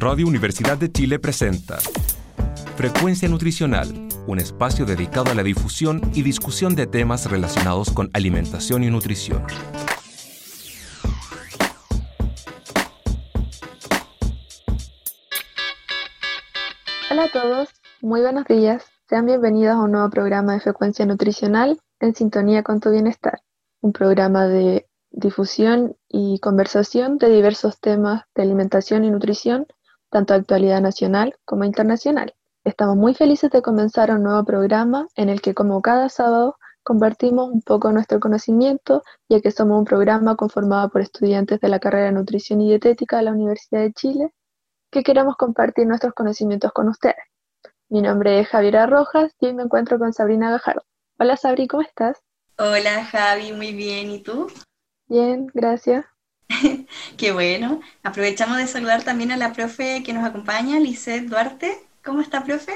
Radio Universidad de Chile presenta Frecuencia Nutricional, un espacio dedicado a la difusión y discusión de temas relacionados con alimentación y nutrición. Hola a todos, muy buenos días. Sean bienvenidos a un nuevo programa de Frecuencia Nutricional en sintonía con tu bienestar, un programa de difusión y conversación de diversos temas de alimentación y nutrición, tanto actualidad nacional como internacional. Estamos muy felices de comenzar un nuevo programa en el que, como cada sábado, compartimos un poco nuestro conocimiento, ya que somos un programa conformado por estudiantes de la carrera de Nutrición y Dietética de la Universidad de Chile, que queremos compartir nuestros conocimientos con ustedes. Mi nombre es Javiera Rojas y hoy me encuentro con Sabrina Gajardo. Hola Sabri, ¿cómo estás? Hola Javi, muy bien. ¿Y tú? Bien, gracias. Qué bueno. Aprovechamos de saludar también a la profe que nos acompaña, Lisette Duarte. ¿Cómo está, profe?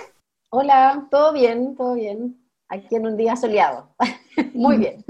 Hola, todo bien, todo bien. Aquí en un día soleado. muy bien.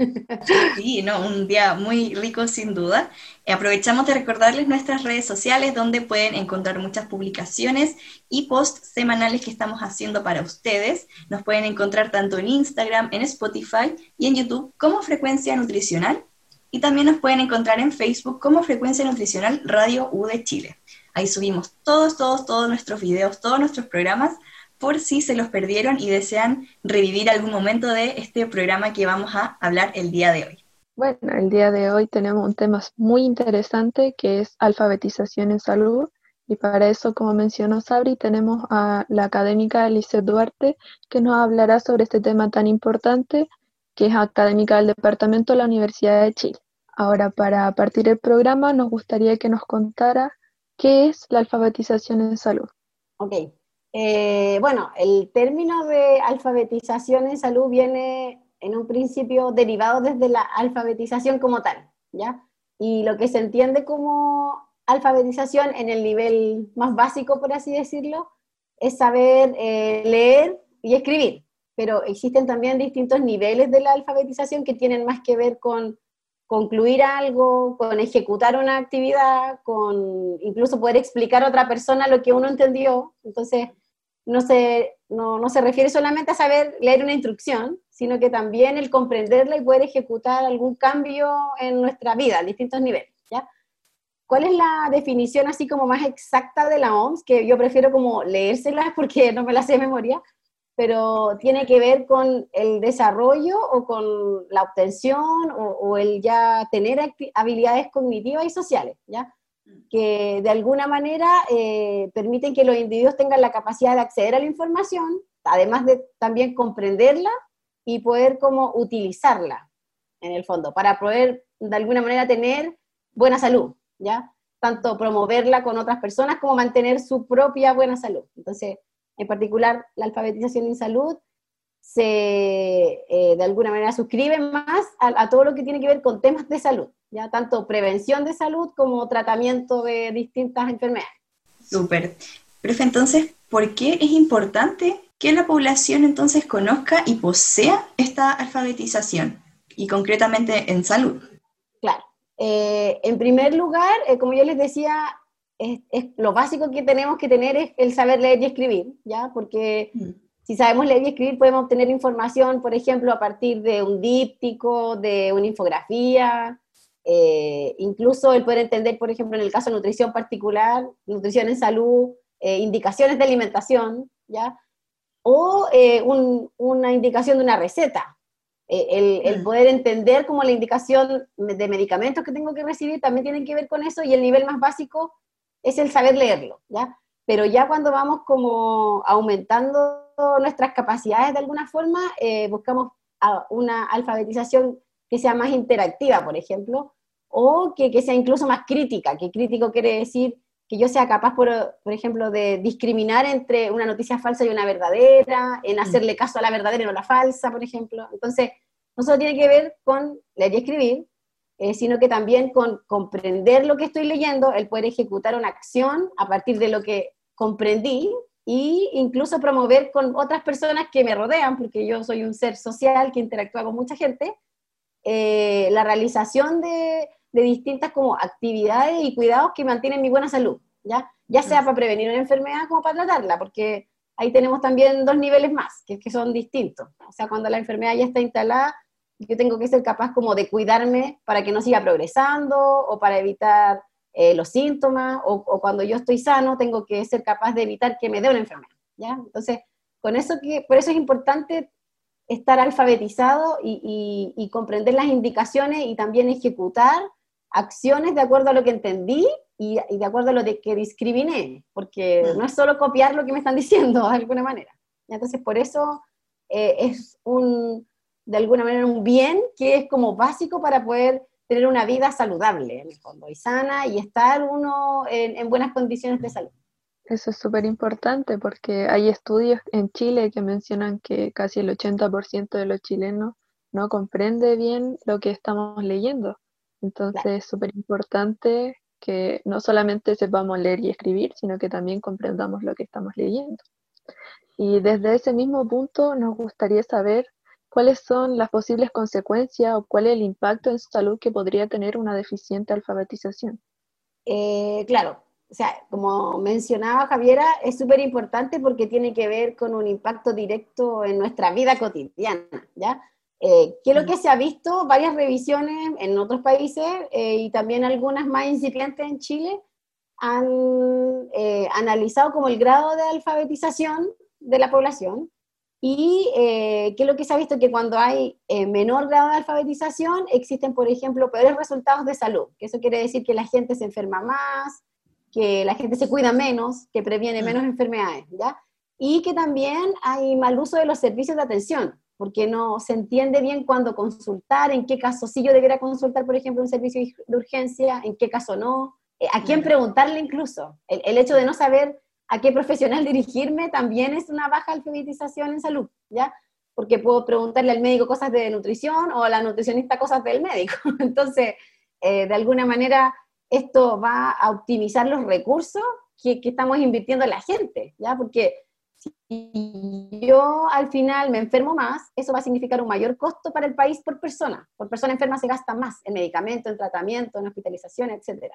Sí, no, un día muy rico sin duda. Aprovechamos de recordarles nuestras redes sociales donde pueden encontrar muchas publicaciones y posts semanales que estamos haciendo para ustedes. Nos pueden encontrar tanto en Instagram, en Spotify y en YouTube como Frecuencia Nutricional y también nos pueden encontrar en Facebook como Frecuencia Nutricional Radio U de Chile. Ahí subimos todos, todos, todos nuestros videos, todos nuestros programas, por si se los perdieron y desean revivir algún momento de este programa que vamos a hablar el día de hoy. Bueno, el día de hoy tenemos un tema muy interesante que es alfabetización en salud. Y para eso, como mencionó Sabri, tenemos a la académica Alice Duarte, que nos hablará sobre este tema tan importante, que es académica del Departamento de la Universidad de Chile. Ahora, para partir el programa, nos gustaría que nos contara qué es la alfabetización en salud. Ok. Eh, bueno, el término de alfabetización en salud viene en un principio derivado desde la alfabetización como tal, ¿ya? Y lo que se entiende como alfabetización en el nivel más básico, por así decirlo, es saber eh, leer y escribir. Pero existen también distintos niveles de la alfabetización que tienen más que ver con concluir algo, con ejecutar una actividad, con incluso poder explicar a otra persona lo que uno entendió. Entonces, no se, no, se refiere solamente a saber leer una instrucción, sino que también el comprenderla y poder ejecutar algún cambio en nuestra vida a distintos niveles. ¿Cuál es la definición así como más exacta de la OMS? Que yo prefiero como leérsela porque no me la sé de memoria, pero tiene que ver con el desarrollo o con la obtención o, el ya tener habilidades cognitivas y sociales, ¿ya? que de alguna manera eh, permiten que los individuos tengan la capacidad de acceder a la información, además de también comprenderla y poder como utilizarla en el fondo, para poder de alguna manera tener buena salud, ¿ya? Tanto promoverla con otras personas como mantener su propia buena salud. Entonces, en particular la alfabetización en salud, se eh, de alguna manera suscribe más a, todo lo que tiene que ver con temas de salud, ya tanto prevención de salud como tratamiento de distintas enfermedades. Súper. Profe, entonces, ¿por qué es importante que la población entonces conozca y posea esta alfabetización? Y concretamente en salud. Claro. Eh, en primer lugar, eh, como yo les decía, es, lo básico que tenemos que tener es el saber leer y escribir, ¿ya? Porque mm. si sabemos leer y escribir podemos obtener información, por ejemplo, a partir de un díptico, de una infografía, eh, incluso el poder entender, por ejemplo, en el caso de nutrición particular, nutrición en salud, eh, indicaciones de alimentación, ¿ya? O eh, una indicación de una receta. El, el, mm. poder entender como la indicación de medicamentos que tengo que recibir también tiene que ver con eso y el nivel más básico es el saber leerlo, ¿ya? Pero ya cuando vamos como aumentando nuestras capacidades de alguna forma, eh, buscamos una alfabetización que sea más interactiva, por ejemplo, o que, que, sea incluso más crítica, que crítico quiere decir que yo sea capaz, por, por, ejemplo, de discriminar entre una noticia falsa y una verdadera, en mm. hacerle caso a la verdadera y no a la falsa, por ejemplo. Entonces, no solo tiene que ver con leer y escribir, eh, sino que también con comprender lo que estoy leyendo, el poder ejecutar una acción a partir de lo que comprendí e incluso promover con otras personas que me rodean, porque yo soy un ser social que interactúa con mucha gente, eh, la realización de, de, distintas como actividades y cuidados que mantienen mi buena salud, ¿ya? ya sea para prevenir una enfermedad como para tratarla, porque ahí tenemos también dos niveles más, que, que son distintos. O sea, cuando la enfermedad ya está instalada, yo tengo que ser capaz como de cuidarme para que no siga progresando o para evitar eh, los síntomas, o, cuando yo estoy sano, tengo que ser capaz de evitar que me dé una enfermedad, ¿ya? Entonces, con eso que, por eso es importante estar alfabetizado y, y comprender las indicaciones y también ejecutar acciones de acuerdo a lo que entendí y, de acuerdo a lo de que discriminé, porque mm. no es solo copiar lo que me están diciendo de alguna manera. Entonces, por eso eh, es un, de alguna manera, un bien que es como básico para poder tener una vida saludable, en el fondo, y sana, y estar uno en, en buenas condiciones de salud. Eso es súper importante porque hay estudios en Chile que mencionan que casi el 80% de los chilenos no comprende bien lo que estamos leyendo. Entonces es súper importante que no solamente sepamos leer y escribir, sino que también comprendamos lo que estamos leyendo. Y desde ese mismo punto nos gustaría saber cuáles son las posibles consecuencias o cuál es el impacto en salud que podría tener una deficiente alfabetización. Eh, claro, o sea, como mencionaba Javiera, es súper importante porque tiene que ver con un impacto directo en nuestra vida cotidiana, ¿ya? Eh, ¿Qué es lo que se ha visto? Varias revisiones en otros países eh, y también algunas más incipientes en Chile han eh, analizado como el grado de alfabetización de la población y qué es lo que se ha visto que cuando hay menor grado de alfabetización existen, por ejemplo, peores resultados de salud, que eso quiere decir que la gente se enferma más, que la gente se cuida menos, que previene mm. menos enfermedades, ¿ya? Y que también hay mal uso de los servicios de atención, porque no se entiende bien cuándo consultar, en qué caso sí yo debería consultar, por ejemplo, un servicio de urgencia, en qué caso no, eh, a quién preguntarle incluso. El, hecho de no saber a qué profesional dirigirme también es una baja alfabetización en salud, ¿ya? Porque puedo preguntarle al médico cosas de nutrición o a la nutricionista cosas del médico. Entonces, eh, de alguna manera, esto va a optimizar los recursos que, que estamos invirtiendo en la gente, ¿ya? Porque si yo al final me enfermo más, eso va a significar un mayor costo para el país por persona. Por persona enferma se gasta más en medicamento, en tratamiento, en hospitalización, etc.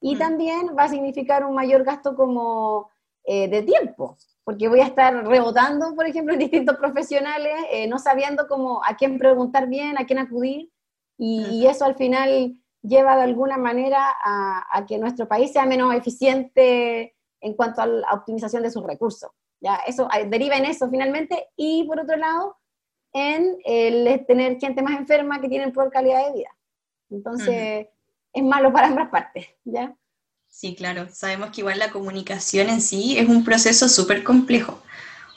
Y mm. también va a significar un mayor gasto como eh, de tiempo, porque voy a estar rebotando, por ejemplo, en distintos profesionales, eh, no sabiendo cómo, a quién preguntar bien, a quién acudir, y, eso al final lleva de alguna manera a, a que nuestro país sea menos eficiente en cuanto a la optimización de sus recursos. Ya, eso deriva en eso finalmente. Y por otro lado, en el tener gente más enferma que tienen peor calidad de vida. Entonces, es malo para ambas partes, ¿ya? Sí, claro. Sabemos que igual la comunicación en sí es un proceso súper complejo.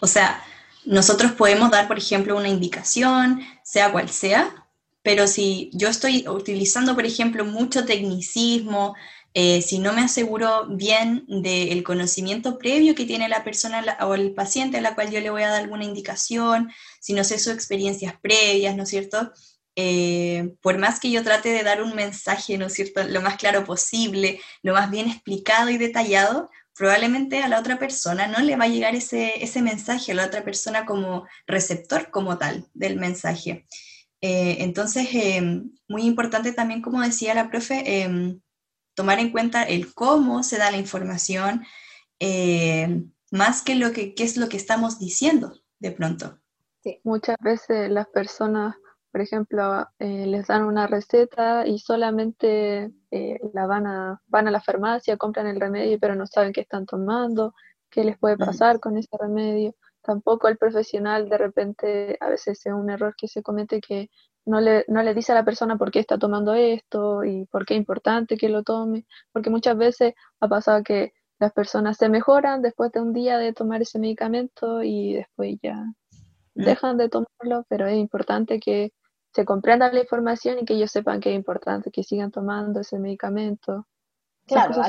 O sea, nosotros podemos dar, por ejemplo, una indicación, sea cual sea, pero si yo estoy utilizando, por ejemplo, mucho tecnicismo, eh, si no me aseguro bien del conocimiento previo que tiene la persona o el paciente a la cual yo le voy a dar alguna indicación, si no sé sus experiencias previas, ¿no es cierto? Eh, por más que yo trate de dar un mensaje, ¿no es cierto?, lo más claro posible, lo más bien explicado y detallado, probablemente a la otra persona no le va a llegar ese, ese mensaje, a la otra persona como receptor como tal del mensaje. Eh, entonces, muy importante también, como decía la profe, tomar en cuenta el cómo se da la información, eh, más que lo que qué es lo que estamos diciendo de pronto. Sí, muchas veces las personas, por ejemplo, eh, les dan una receta y solamente eh, la van a, van a la farmacia, compran el remedio, pero no saben qué están tomando, qué les puede pasar con ese remedio. Tampoco el profesional de repente, a veces es un error que se comete que no le, no le dice a la persona por qué está tomando esto y por qué es importante que lo tome, porque muchas veces ha pasado que las personas se mejoran después de un día de tomar ese medicamento y después ya dejan de tomarlo, pero es importante que se comprenda la información y que ellos sepan que es importante que sigan tomando ese medicamento. Claro,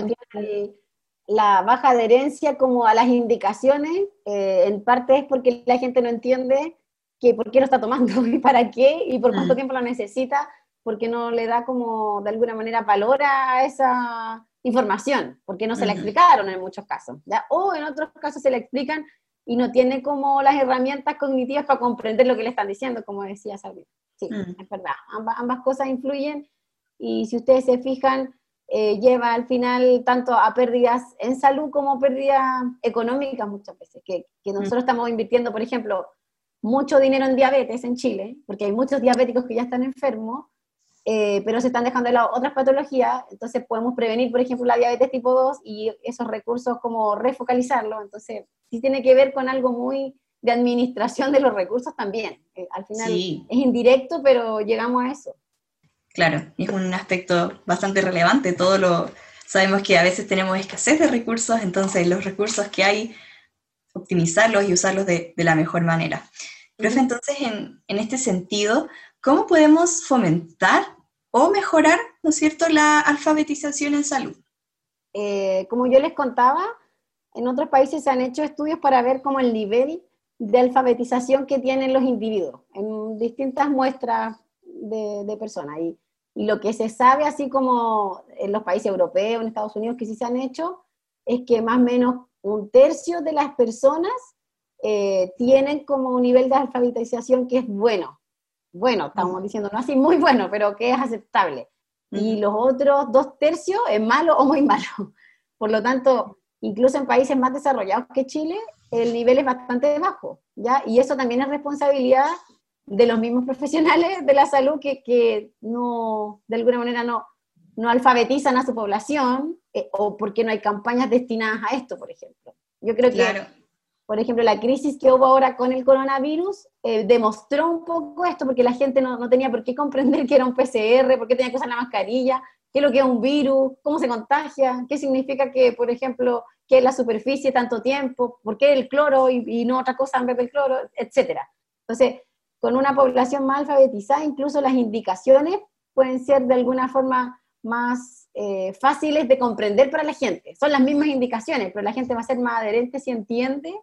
la baja adherencia como a las indicaciones, eh, en parte es porque la gente no entiende que por qué lo está tomando y para qué y por cuánto tiempo lo necesita, porque no le da como de alguna manera valor a esa información, porque no se la explicaron en muchos casos, ¿ya? o en otros casos se la explican y no tiene como las herramientas cognitivas para comprender lo que le están diciendo, como decía Sabrina. Sí, mm. es verdad, ambas, ambas cosas influyen y si ustedes se fijan, eh, lleva al final tanto a pérdidas en salud como pérdidas económicas muchas veces, que, que nosotros estamos invirtiendo, por ejemplo, mucho dinero en diabetes en Chile, porque hay muchos diabéticos que ya están enfermos, eh, pero se están dejando de lado otras patologías, entonces podemos prevenir, por ejemplo, la diabetes tipo 2 y esos recursos como refocalizarlo, entonces sí tiene que ver con algo muy de administración de los recursos también. Eh, al final es indirecto, pero llegamos a eso. Claro, es un aspecto bastante relevante. Todo lo sabemos que a veces tenemos escasez de recursos, entonces los recursos que hay, optimizarlos y usarlos de, la mejor manera. Profe, entonces, en, en, este sentido, ¿cómo podemos fomentar o mejorar, ¿no es cierto?, la alfabetización en salud. Eh, como yo les contaba, en otros países se han hecho estudios para ver cómo el nivel de alfabetización que tienen los individuos en distintas muestras de, personas. Y, lo que se sabe, así como en los países europeos, en Estados Unidos, que sí se han hecho, es que más o menos un tercio de las personas eh, tienen como un nivel de alfabetización que es bueno bueno, estamos diciendo, no así muy bueno, pero que es aceptable. Y los otros dos tercios es malo o muy malo. Por lo tanto, incluso en países más desarrollados que Chile, el nivel es bastante bajo, ¿ya? Y eso también es responsabilidad de los mismos profesionales de la salud que, que no, de alguna manera no, no alfabetizan a su población eh, o porque no hay campañas destinadas a esto, por ejemplo. Yo creo que por ejemplo, la crisis que hubo ahora con el coronavirus eh, demostró un poco esto, porque la gente no, tenía por qué comprender que era un PCR, por qué tenía que usar la mascarilla, qué es lo que es un virus, cómo se contagia, qué significa que, por ejemplo, que la superficie tanto tiempo, por qué el cloro y, no otra cosa en vez del cloro, etc. Entonces, con una población más alfabetizada, incluso las indicaciones pueden ser de alguna forma más eh, fáciles de comprender para la gente. Son las mismas indicaciones, pero la gente va a ser más adherente si entiende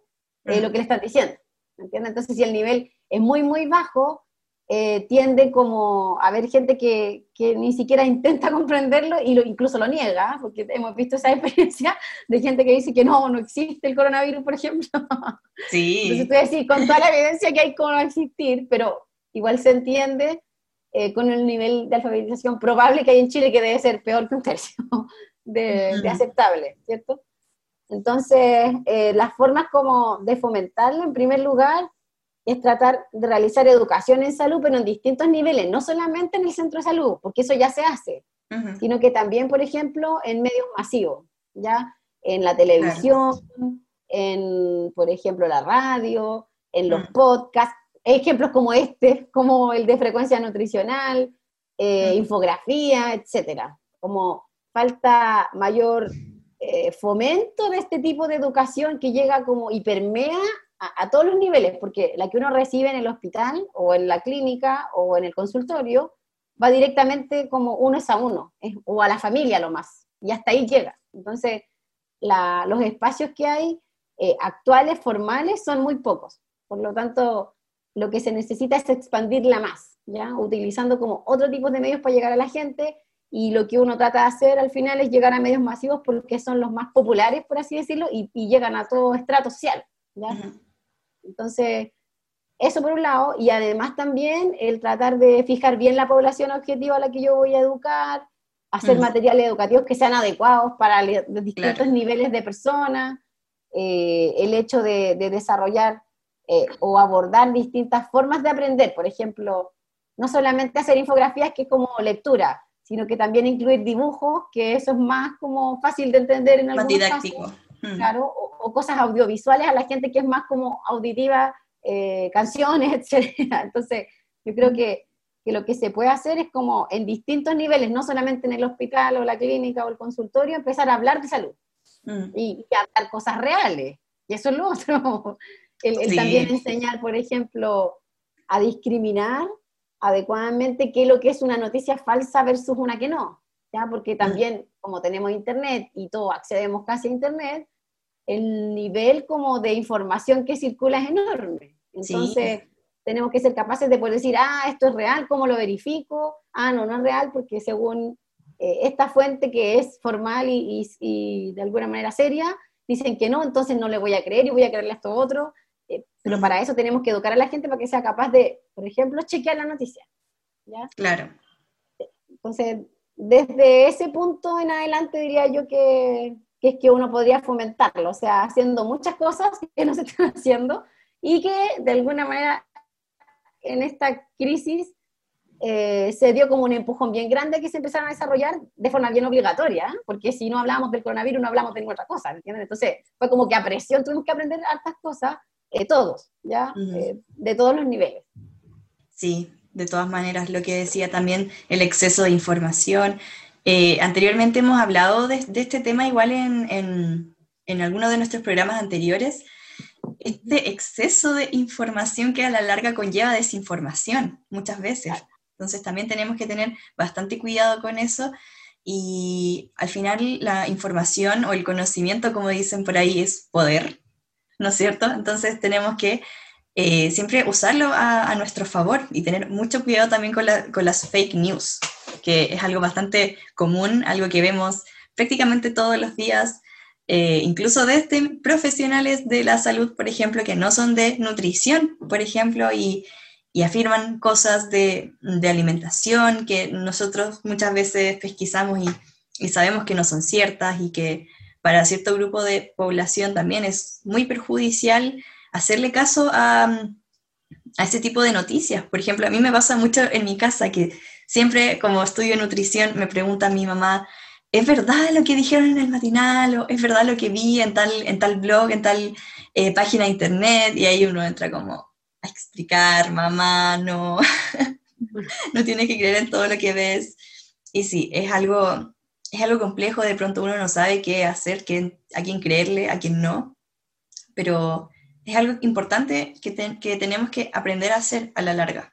eh, lo que le están diciendo. Entonces, si el nivel es muy, muy bajo, eh, tiende como a haber gente que, que, ni siquiera intenta comprenderlo y lo, incluso lo niega, porque hemos visto esa experiencia de gente que dice que no, no existe el coronavirus, por ejemplo. Sí. Entonces, tú decir, con toda la evidencia que hay, cómo no existir, pero igual se entiende eh, con el nivel de alfabetización probable que hay en Chile, que debe ser peor que un tercio de, de aceptable, ¿cierto? Entonces, eh, las formas como de fomentarlo, en primer lugar, es tratar de realizar educación en salud, pero en distintos niveles, no solamente en el centro de salud, porque eso ya se hace, sino que también, por ejemplo, en medios masivos, ¿ya? En la televisión, en, por ejemplo, la radio, en los podcasts, ejemplos como este, como el de frecuencia nutricional, eh, infografía, etcétera. Como falta mayor eh, fomento de este tipo de educación que llega como y a, todos los niveles, porque la que uno recibe en el hospital o en la clínica o en el consultorio va directamente como uno es a uno, o a la familia lo más, y hasta ahí llega. Entonces, los espacios que hay eh, actuales, formales, son muy pocos. Por lo tanto, lo que se necesita es expandirla más, ¿ya? Utilizando como otro tipo de medios para llegar a la gente y lo que uno trata de hacer al final es llegar a medios masivos porque son los más populares, por así decirlo, y, llegan a todo estrato social. Entonces, eso por un lado, y además también el tratar de fijar bien la población objetivo a la que yo voy a educar, hacer materiales educativos que sean adecuados para los distintos niveles de personas, eh, el hecho de, desarrollar eh, o abordar distintas formas de aprender, por ejemplo, no solamente hacer infografías que es como lectura, sino que también incluir dibujos, que eso es más como fácil de entender en algunos didáctico. Mm. claro, o, cosas audiovisuales a la gente que es más como auditiva, eh, canciones, etc. Entonces, yo creo que, que, lo que se puede hacer es como en distintos niveles, no solamente en el hospital o la clínica o el consultorio, empezar a hablar de salud mm. y, y, hablar cosas reales. Y eso es lo otro. el también enseñar, por ejemplo, a discriminar adecuadamente qué es lo que es una noticia falsa versus una que no, ¿ya? Porque también, como tenemos internet y todos accedemos casi a internet, el nivel como de información que circula es enorme. Entonces, tenemos que ser capaces de poder decir, ah, esto es real, ¿cómo lo verifico? Ah, no, no es real, porque según eh, esta fuente que es formal y, y, de alguna manera seria, dicen que no, entonces no le voy a creer y voy a creerle a esto otro. Eh, pero para eso tenemos que educar a la gente para que sea capaz de, por ejemplo, chequear la noticia. Claro. Entonces, desde ese punto en adelante diría yo que, que, es que uno podría fomentarlo, o sea, haciendo muchas cosas que no se están haciendo y que de alguna manera en esta crisis eh, se dio como un empujón bien grande que se empezaron a desarrollar de forma bien obligatoria, porque si no hablamos del coronavirus no hablamos de ninguna otra cosa, ¿entiendes? Entonces fue como que a presión tuvimos que aprender hartas cosas, eh, todos, ¿ya? de todos los niveles. Sí, de todas maneras, lo que decía también el exceso de información. anteriormente hemos hablado de, este tema igual en, en, en algunos de nuestros programas anteriores, este exceso de información que a la larga conlleva desinformación muchas veces. Entonces también tenemos que tener bastante cuidado con eso y al final la información o el conocimiento, como dicen por ahí, es poder, ¿no es cierto? Entonces tenemos que eh, siempre usarlo a, nuestro favor y tener mucho cuidado también con, las fake news, que es algo bastante común, algo que vemos prácticamente todos los días, eh, incluso desde profesionales de la salud, por ejemplo, que no son de nutrición, por ejemplo, y y afirman cosas de, alimentación que nosotros muchas veces pesquisamos y, sabemos que no son ciertas y que para cierto grupo de población también es muy perjudicial hacerle caso a, a ese tipo de noticias. Por ejemplo, a mí me pasa mucho en mi casa que siempre como estudio nutrición me pregunta mi mamá, ¿es verdad lo que dijeron en el matinal? ¿O es verdad lo que vi en tal, en tal blog, en tal eh, página de internet? Y ahí uno entra como, explicar, mamá, no, no tienes que creer en todo lo que ves. Y sí, es algo, es algo complejo, de pronto uno no sabe qué hacer, qué, a quién creerle, a quién no, pero es algo importante que, que tenemos que aprender a hacer a la larga.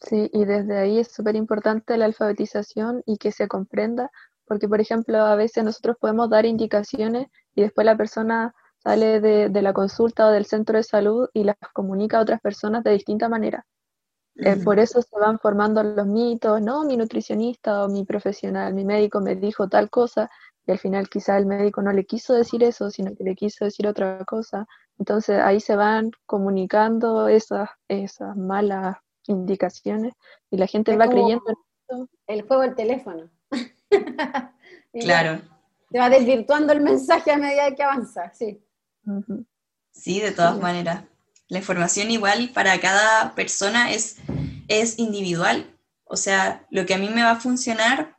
Sí, y desde ahí es súper importante la alfabetización y que se comprenda, porque por ejemplo a veces nosotros podemos dar indicaciones y después la persona sale de, la consulta o del centro de salud y las comunica a otras personas de distinta manera. Eh, por eso se van formando los mitos, no, mi nutricionista o mi profesional, mi médico me dijo tal cosa, y al final quizá el médico no le quiso decir eso, sino que le quiso decir otra cosa. Entonces ahí se van comunicando esas, esas malas indicaciones y la gente va creyendo en eso. El juego del teléfono. claro. Se va desvirtuando el mensaje a medida que avanza, sí. Sí, de todas maneras. La información igual para cada persona es, es individual. O sea, lo que a mí me va a funcionar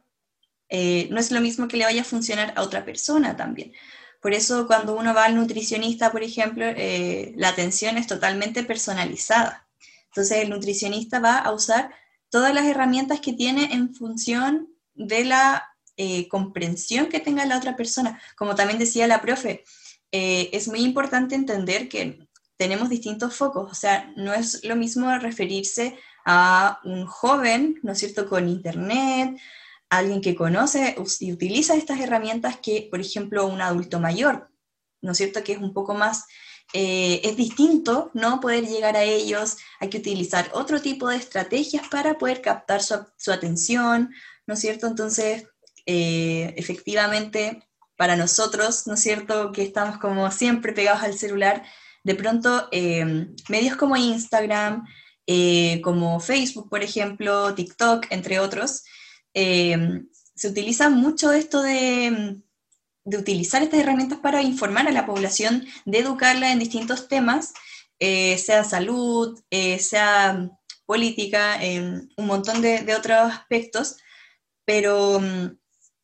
eh, no es lo mismo que le vaya a funcionar a otra persona también. Por eso cuando uno va al nutricionista, por ejemplo, eh, la atención es totalmente personalizada. Entonces el nutricionista va a usar todas las herramientas que tiene en función de la eh, comprensión que tenga la otra persona. Como también decía la profe, es muy importante entender que tenemos distintos focos, o sea, no es lo mismo referirse a un joven, ¿no es cierto?, con internet, alguien que conoce y utiliza estas herramientas que, por ejemplo, un adulto mayor, ¿no es cierto?, que es un poco más, eh, es distinto, ¿no?, poder llegar a ellos, hay que utilizar otro tipo de estrategias para poder captar su, atención, ¿no es cierto? Entonces, eh, efectivamente, para nosotros, ¿no es cierto?, que estamos como siempre pegados al celular, de pronto em, medios como Instagram, eh, como Facebook, por ejemplo, TikTok, entre otros, em, se utiliza mucho esto de, de, utilizar estas herramientas para informar a la población, de educarla en distintos temas, eh, sea salud, eh, sea política, un montón de, de otros aspectos, pero em,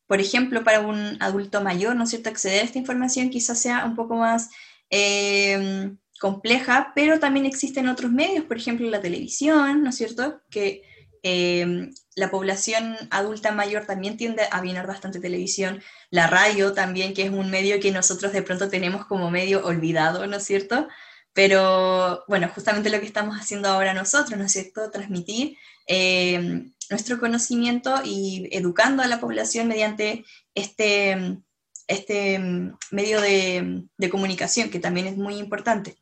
por ejemplo, para un adulto mayor, ¿no es cierto?, acceder a esta información quizás sea un poco más em, compleja, pero también existen otros medios, por ejemplo, la televisión, ¿no es cierto?, que em, la población adulta mayor también tiende a mirar bastante televisión, la radio también, que es un medio que nosotros de pronto tenemos como medio olvidado, ¿no es cierto? Pero bueno, justamente lo que estamos haciendo ahora nosotros, ¿no es cierto? Transmitir em, nuestro conocimiento y educando a la población mediante este, este medio de, comunicación, que también es muy importante.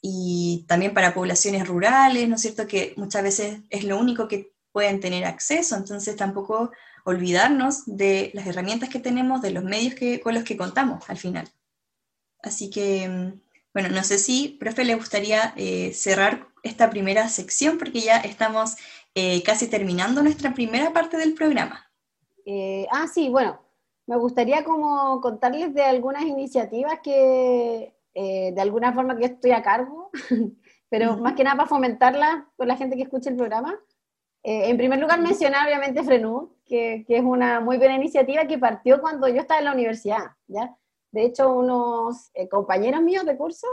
Y también para poblaciones rurales, ¿no es cierto?, que muchas veces es lo único que pueden tener acceso, entonces tampoco olvidarnos de las herramientas que tenemos, de los medios que, con los que contamos al final. Así que, bueno, no sé si, profe, le gustaría eh, cerrar esta primera sección porque ya estamos eh, casi terminando nuestra primera parte del programa. Eh, ah, sí, bueno, me gustaría como contarles de algunas iniciativas que eh, de alguna forma que estoy a cargo, pero más que nada para fomentarla con la gente que escucha el programa. Eh, en primer lugar, mencionar obviamente Frenud, que, que, es una muy buena iniciativa que partió cuando yo estaba en la universidad, ¿ya? De hecho, unos eh, compañeros míos de curso,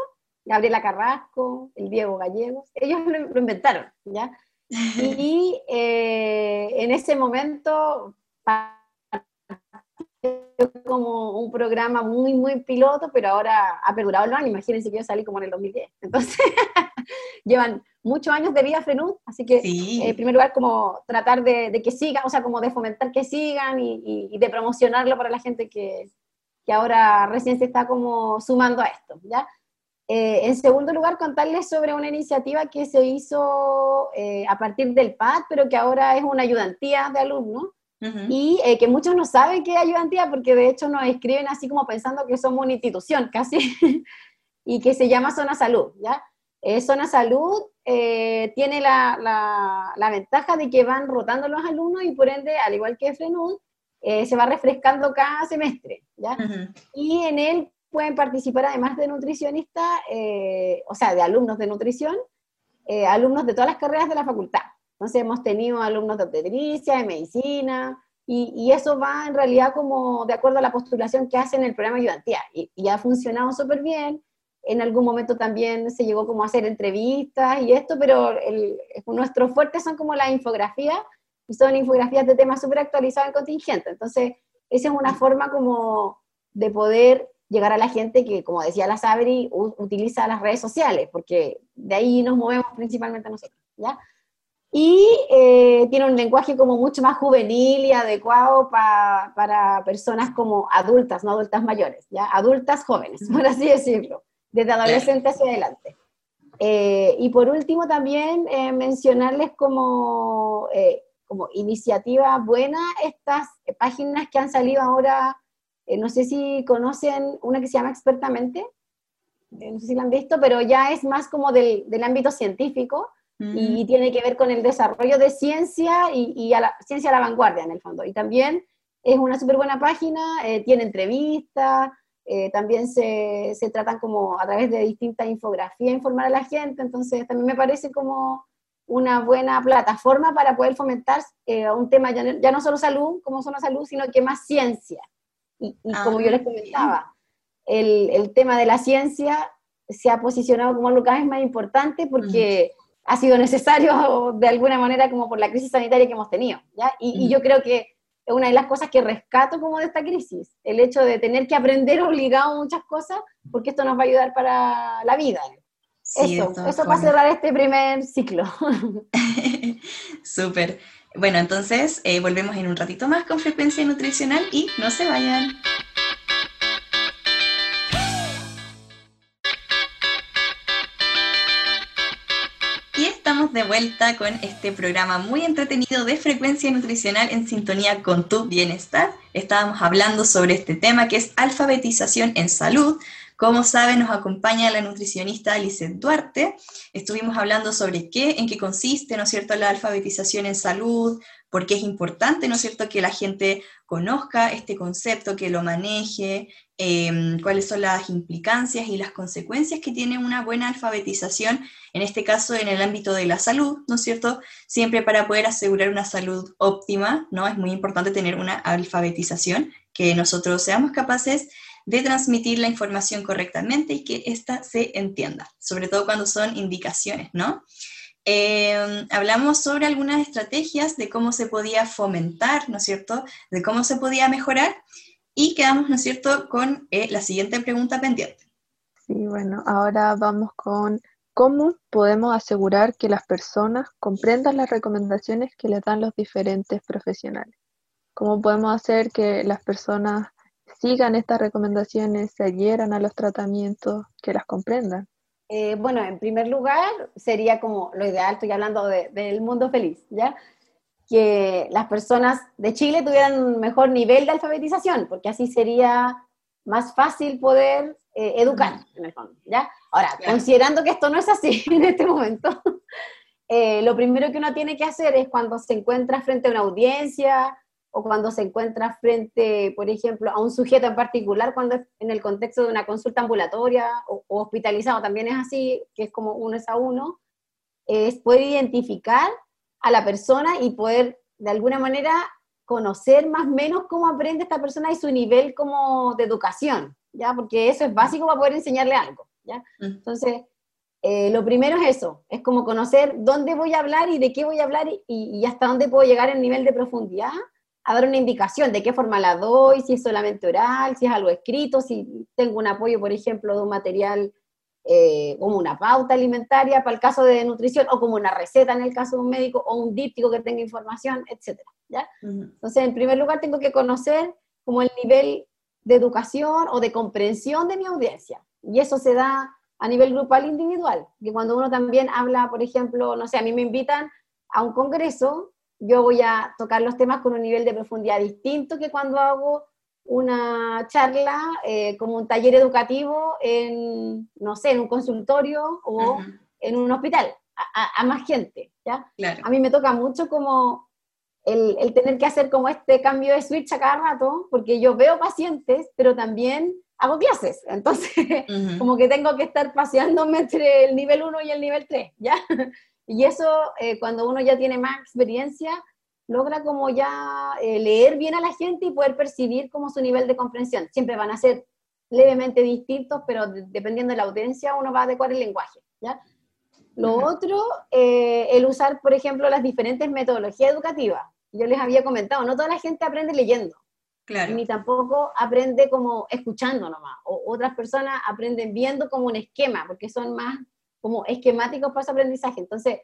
Gabriela Carrasco, el Diego Gallegos, ellos lo, inventaron, ¿ya? Y en ese momento como un programa muy, muy piloto, pero ahora ha perdurado el año. Imagínense que yo salí como en el 2010. Entonces, llevan muchos años de vida FRENUD, así que eh, en primer lugar como tratar de, que sigan, o sea, como de fomentar que sigan y, de promocionarlo para la gente que, que, ahora recién se está como sumando a esto, ¿ya? Eh, en segundo lugar, contarles sobre una iniciativa que se hizo eh, a partir del PAD, pero que ahora es una ayudantía de alumnos, y eh, que muchos no saben qué es ayudantía porque de hecho nos escriben así como pensando que somos una institución casi, y que se llama Zona Salud, ¿ya? Eh, Zona Salud eh, tiene la, la, la, ventaja de que van rotando los alumnos y por ende, al igual que FRENUD, se va refrescando cada semestre, ¿ya? Y en él pueden participar además de nutricionistas, o sea, de alumnos de nutrición, alumnos de todas las carreras de la facultad. Entonces hemos tenido alumnos de obstetricia, de medicina, y, eso va en realidad como de acuerdo a la postulación que hacen en el programa ayudantía, y, y ha funcionado súper bien. En algún momento también se llegó como a hacer entrevistas y esto, pero el, nuestros fuertes son como la infografía, y son infografías de temas súper actualizados en contingente. Entonces, esa es una forma como de poder llegar a la gente que, como decía la Sabri, utiliza las redes sociales, porque de ahí nos movemos principalmente nosotros, ¿ya? Y eh, tiene un lenguaje como mucho más juvenil y adecuado para personas como adultas, no adultas mayores, ¿ya? adultas jóvenes, por así decirlo, desde adolescentes hacia adelante. Eh, y por último también eh, mencionarles como, como iniciativa buena estas páginas que han salido ahora, no sé si conocen una que se llama Expertamente, no sé si la han visto, pero ya es más como del, del ámbito científico, y tiene que ver con el desarrollo de ciencia y, a la, ciencia a la vanguardia en el fondo. Y también es una súper buena página, eh, tiene entrevistas, eh, también se, se, tratan como a través de distintas infografías informar a la gente, entonces también me parece como una buena plataforma para poder fomentar eh, un tema ya, ya, no solo salud, como solo salud, sino que más ciencia. Y, como yo les ah, comentaba, el, el, tema de la ciencia se ha posicionado como algo cada vez más importante porque ha sido necesario de alguna manera como por la crisis sanitaria que hemos tenido. ¿ya? Y, yo creo que es una de las cosas que rescato como de esta crisis, el hecho de tener que aprender obligado muchas cosas, porque esto nos va a ayudar para la vida. eso, eso para cerrar este primer ciclo. Súper. Bueno, entonces eh, volvemos en un ratito más con frecuencia nutricional y no se vayan. De vuelta con este programa muy entretenido de frecuencia nutricional en sintonía con tu bienestar. Estábamos hablando sobre este tema que es alfabetización en salud. Como saben, nos acompaña la nutricionista Alice Duarte. Estuvimos hablando sobre qué, en qué consiste, ¿no es cierto?, la alfabetización en salud, por qué es importante, ¿no es cierto?, que la gente conozca este concepto, que lo maneje, Em, cuáles son las implicancias y las consecuencias que tiene una buena alfabetización, en este caso en el ámbito de la salud, ¿no es cierto? Siempre para poder asegurar una salud óptima, ¿no? Es muy importante tener una alfabetización, que nosotros seamos capaces de transmitir la información correctamente y que ésta se entienda, sobre todo cuando son indicaciones, ¿no? Em, hablamos sobre algunas estrategias de cómo se podía fomentar, ¿no es cierto?, de cómo se podía mejorar y quedamos, ¿no es cierto?, con eh, la siguiente pregunta pendiente. Sí, bueno, ahora vamos con cómo podemos asegurar que las personas comprendan las recomendaciones que les dan los diferentes profesionales. ¿Cómo podemos hacer que las personas sigan estas recomendaciones, se adhieran a los tratamientos, que las comprendan? Eh, bueno, en primer lugar, sería como lo ideal, estoy hablando del mundo feliz, ¿ya? que las personas de Chile tuvieran un mejor nivel de alfabetización, porque así sería más fácil poder eh, educar, en el fondo, ¿ya? Ahora, considerando que esto no es así en este momento, eh, lo primero que uno tiene que hacer es cuando se encuentra frente a una audiencia o cuando se encuentra frente, por ejemplo, a un sujeto en particular, cuando es en el contexto de una consulta ambulatoria o, hospitalizado, también es así, que es como uno es a uno, es poder identificar a la persona y poder de alguna manera conocer más o menos cómo aprende esta persona y su nivel como de educación, ¿ya? Porque eso es básico para poder enseñarle algo, ¿ya? Mm. Entonces, eh, lo primero es eso, es como conocer dónde voy a hablar y de qué voy a hablar y, y hasta dónde puedo llegar en nivel de profundidad a dar una indicación de qué forma la doy, si es solamente oral, si es algo escrito, si tengo un apoyo, por ejemplo, de un material eh, como una pauta alimentaria para el caso de nutrición, o como una receta en el caso de un médico, o un díptico que tenga información, etc. ¿ya? Entonces, en primer lugar, tengo que conocer como el nivel de educación o de comprensión de mi audiencia. Y eso se da a nivel grupal individual, que cuando uno también habla, por ejemplo, no sé, a mí me invitan a un congreso yo voy a tocar los temas con un nivel de profundidad distinto que cuando hago una charla eh, como un taller educativo en, no sé, en un consultorio o en un hospital, a, más gente, ¿ya? A mí me toca mucho como el, el, tener que hacer como este cambio de switch a cada rato, porque yo veo pacientes, pero también hago clases, entonces como que tengo que estar paseándome entre el nivel 1 y el nivel 3, ¿ya? Y eso, eh, cuando uno ya tiene más experiencia, logra como ya eh, leer bien a la gente y poder percibir como su nivel de comprensión. Siempre van a ser levemente distintos, pero dependiendo de la audiencia uno va a adecuar el lenguaje, ¿ya? Lo otro, eh, el usar, por ejemplo, las diferentes metodologías educativas. Yo les había comentado, no toda la gente aprende leyendo, claro. ni tampoco aprende como escuchando nomás, o otras personas aprenden viendo como un esquema, porque son más como esquemáticos para su aprendizaje. Entonces,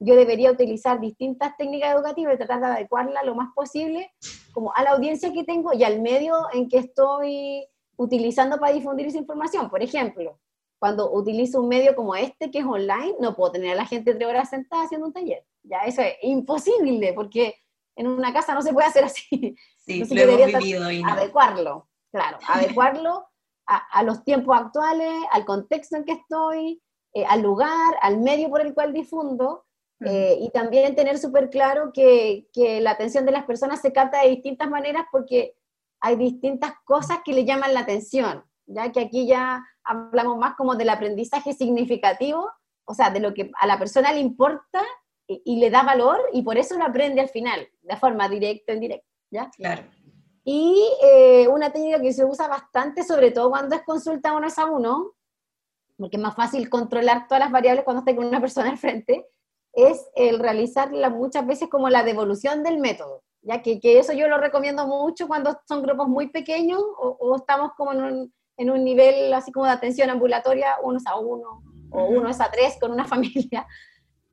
yo debería utilizar distintas técnicas educativas y tratar de adecuarla lo más posible como a la audiencia que tengo y al medio en que estoy utilizando para difundir esa información. Por ejemplo, cuando utilizo un medio como este, que es online, no puedo tener a la gente tres horas sentada haciendo un taller. Ya eso es imposible, porque en una casa no se puede hacer así. Sí, lo hemos vivido y Adecuarlo, claro, adecuarlo a, a, los tiempos actuales, al contexto en que estoy, eh, al lugar, al medio por el cual difundo, eh, y también tener súper claro que, que, la atención de las personas se capta de distintas maneras porque hay distintas cosas que le llaman la atención, ya que aquí ya hablamos más como del aprendizaje significativo, o sea, de lo que a la persona le importa y, le da valor y por eso lo aprende al final, de forma directa o indirecta, ¿ya? Claro. Y eh, una técnica que se usa bastante, sobre todo cuando es consulta uno a uno, porque es más fácil controlar todas las variables cuando está con una persona al frente, es el realizarla muchas veces como la devolución del método, ya que, que eso yo lo recomiendo mucho cuando son grupos muy pequeños o, estamos como en un, en un, nivel así como de atención ambulatoria, uno a uno o uno es a tres con una familia.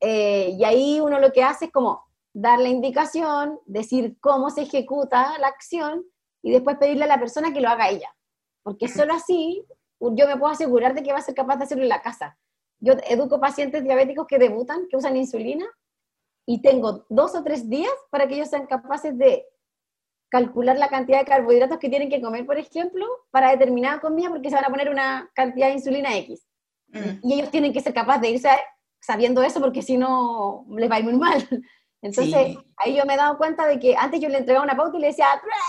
Eh, y ahí uno lo que hace es como dar la indicación, decir cómo se ejecuta la acción y después pedirle a la persona que lo haga ella. Porque solo así yo me puedo asegurar de que va a ser capaz de hacerlo en la casa. Yo educo pacientes diabéticos que debutan, que usan insulina, y tengo dos o tres días para que ellos sean capaces de calcular la cantidad de carbohidratos que tienen que comer, por ejemplo, para determinada comida, porque se van a poner una cantidad de insulina X. Mm. Y ellos tienen que ser capaces de irse sabiendo eso, porque si no, les va a ir muy mal. Entonces, ahí yo me he dado cuenta de que antes yo le entregaba una pauta y le decía,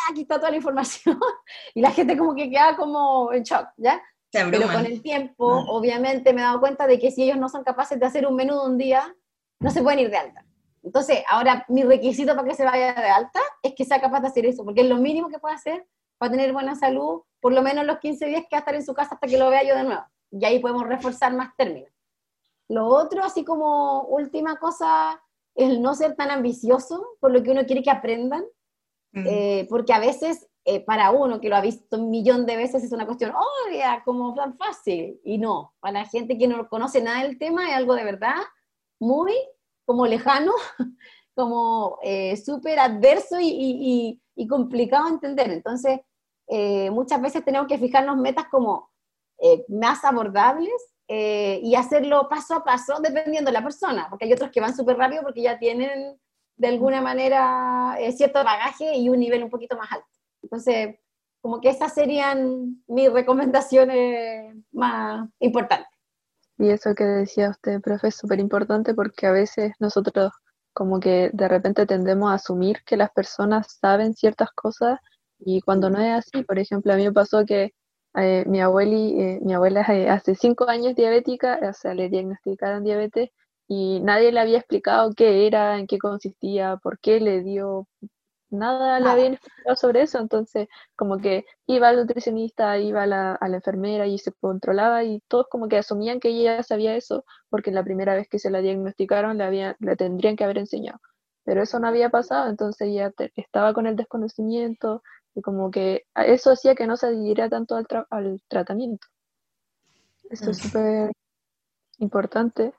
aquí está toda la información, y la gente como que queda como en shock, ¿ya? Pero con el tiempo, mm. obviamente, me he dado cuenta de que si ellos no son capaces de hacer un menú de un día, no se pueden ir de alta. Entonces, ahora mi requisito para que se vaya de alta es que sea capaz de hacer eso, porque es lo mínimo que puede hacer para tener buena salud, por lo menos los 15 días que va a estar en su casa hasta que lo vea yo de nuevo. Y ahí podemos reforzar más términos. Lo otro, así como última cosa, es el no ser tan ambicioso por lo que uno quiere que aprendan, mm. eh, porque a veces eh, para uno que lo ha visto un millón de veces es una cuestión obvia, como tan fácil, y no, para la gente que no conoce nada del tema es algo de verdad muy como lejano, como eh, súper adverso y, complicado de entender. Entonces, eh, muchas veces tenemos que fijarnos metas como más abordables y hacerlo paso a paso dependiendo de la persona, porque hay otros que van súper rápido porque ya tienen de alguna manera cierto bagaje y un nivel un poquito más alto. Entonces, como que esas serían mis recomendaciones más importantes. Y eso que decía usted, profe, es súper importante porque a veces nosotros como que de repente tendemos a asumir que las personas saben ciertas cosas y cuando no es así, por ejemplo, a mí me pasó que eh, mi, abueli, eh, mi abuela hace cinco años diabética, o sea, le diagnosticaron diabetes y nadie le había explicado qué era, en qué consistía, por qué le dio, nada le habían explicado sobre eso, entonces como que iba al nutricionista, iba a la, a la, enfermera y se controlaba y todos como que asumían que ella sabía eso porque la primera vez que se la diagnosticaron le, había, le tendrían que haber enseñado, pero eso no había pasado, entonces ella estaba con el desconocimiento y como que eso hacía que no se adhiriera tanto al, al tratamiento. Eso es súper importante,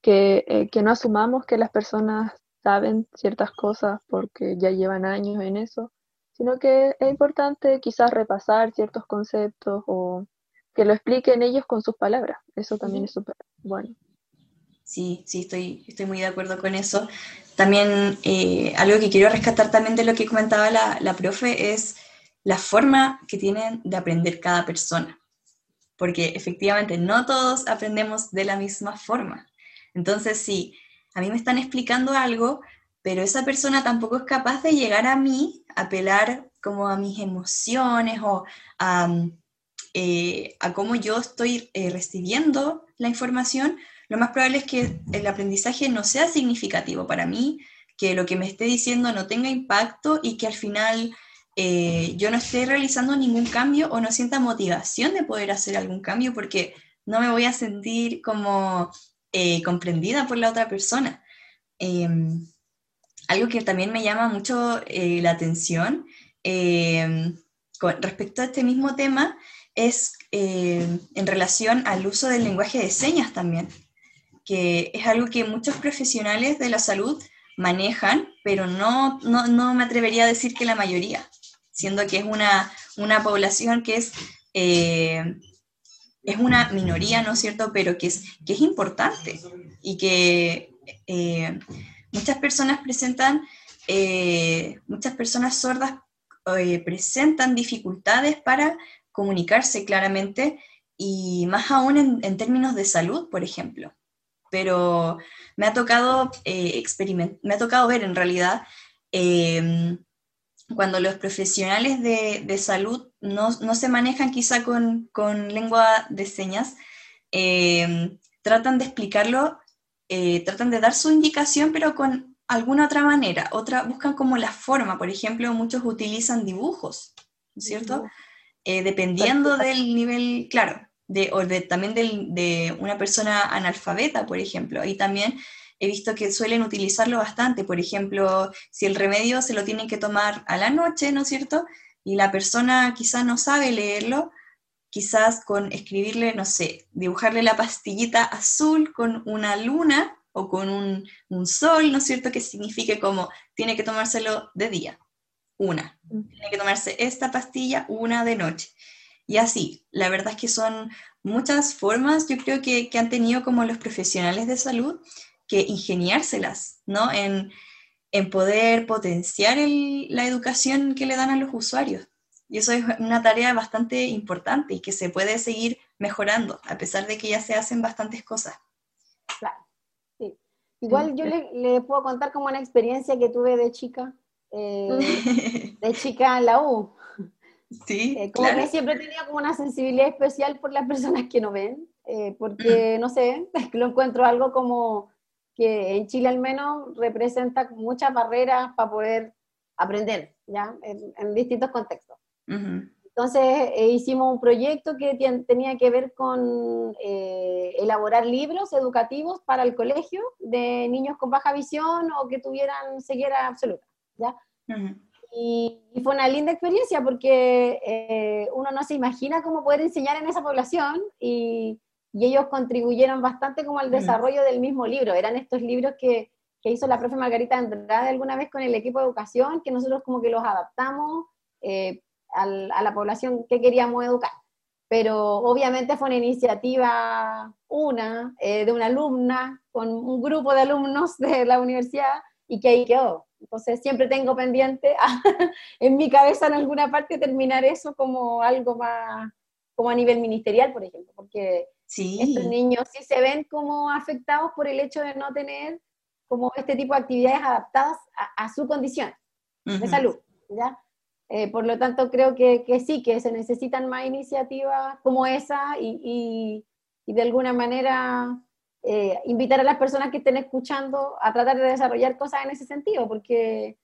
que, eh, que no asumamos que las personas saben ciertas cosas porque ya llevan años en eso, sino que es importante quizás repasar ciertos conceptos o que lo expliquen ellos con sus palabras. Eso también es súper bueno. Sí, sí, estoy, estoy muy de acuerdo con eso. También eh, algo que quiero rescatar también de lo que comentaba la, la profe es la forma que tienen de aprender cada persona. Porque efectivamente no todos aprendemos de la misma forma. Entonces, sí, a mí me están explicando algo, pero esa persona tampoco es capaz de llegar a mí, apelar como a mis emociones o a, eh, cómo yo estoy eh, recibiendo la información, lo más probable es que el aprendizaje no sea significativo para mí, que lo que me esté diciendo no tenga impacto y que al final eh, yo no esté realizando ningún cambio o no sienta motivación de poder hacer algún cambio porque no me voy a sentir como eh, comprendida por la otra persona. Em, algo que también me llama mucho eh, la atención em, con respecto a este mismo tema es em, en relación al uso del lenguaje de señas también, que es algo que muchos profesionales de la salud manejan, pero no, no, no me atrevería a decir que la mayoría, siendo que es una, una población que es es una minoría, ¿no es cierto?, pero que es, que es importante y que eh, muchas personas presentan, eh, muchas personas sordas eh, presentan dificultades para comunicarse claramente y más aún en, términos de salud, por ejemplo. Pero me ha tocado, me ha tocado ver en realidad cuando los profesionales de, salud no, se manejan quizá con, lengua de señas, eh, tratan de explicarlo, eh, tratan de dar su indicación, pero con alguna otra manera. Otra, buscan como la forma, por ejemplo, muchos utilizan dibujos, ¿cierto? Eh, dependiendo del nivel, claro, de, o también de una persona analfabeta, por ejemplo. Ahí también he visto que suelen utilizarlo bastante. Por ejemplo, si el remedio se lo tienen que tomar a la noche, ¿no es cierto? Y la persona quizás no sabe leerlo, quizás con escribirle, no sé, dibujarle la pastillita azul con una luna o con un, sol, ¿no es cierto? Que signifique como tiene que tomárselo de día, una. Tiene que tomarse esta pastilla una de noche. Y así, la verdad es que son muchas formas, yo creo que, que han tenido como los profesionales de salud que ingeniárselas, ¿no? En, poder potenciar la educación que le dan a los usuarios. Y eso es una tarea bastante importante y que se puede seguir mejorando, a pesar de que ya se hacen bastantes cosas. Claro, sí. Igual yo le, puedo contar como una experiencia que tuve de chica, eh, de chica en la U. Sí, eh, como que siempre tenido como una sensibilidad especial por las personas que no ven, eh, porque, no sé, lo encuentro algo como que en Chile al menos representa muchas barreras para poder aprender, ¿ya? En, distintos contextos. Entonces eh, hicimos un proyecto que tenía que ver con eh, elaborar libros educativos para el colegio de niños con baja visión o que tuvieran ceguera absoluta, ¿ya? y, fue una linda experiencia porque eh, uno no se imagina cómo poder enseñar en esa población y y ellos contribuyeron bastante como al desarrollo del mismo libro. Eran estos libros que, que, hizo la profe Margarita Andrade alguna vez con el equipo de educación, que nosotros como que los adaptamos eh, a la población que queríamos educar. Pero obviamente fue una iniciativa, una, eh, de una alumna, con un grupo de alumnos de la universidad, y que ahí quedó. Entonces siempre tengo pendiente en mi cabeza en alguna parte terminar eso como algo más, como a nivel ministerial, por ejemplo, porque estos niños sí se ven como afectados por el hecho de no tener como este tipo de actividades adaptadas a, su condición de salud, ¿ya? Eh, por lo tanto, creo que, que, sí, que se necesitan más iniciativas como esa y, y, de alguna manera eh, invitar a las personas que estén escuchando a tratar de desarrollar cosas en ese sentido, porque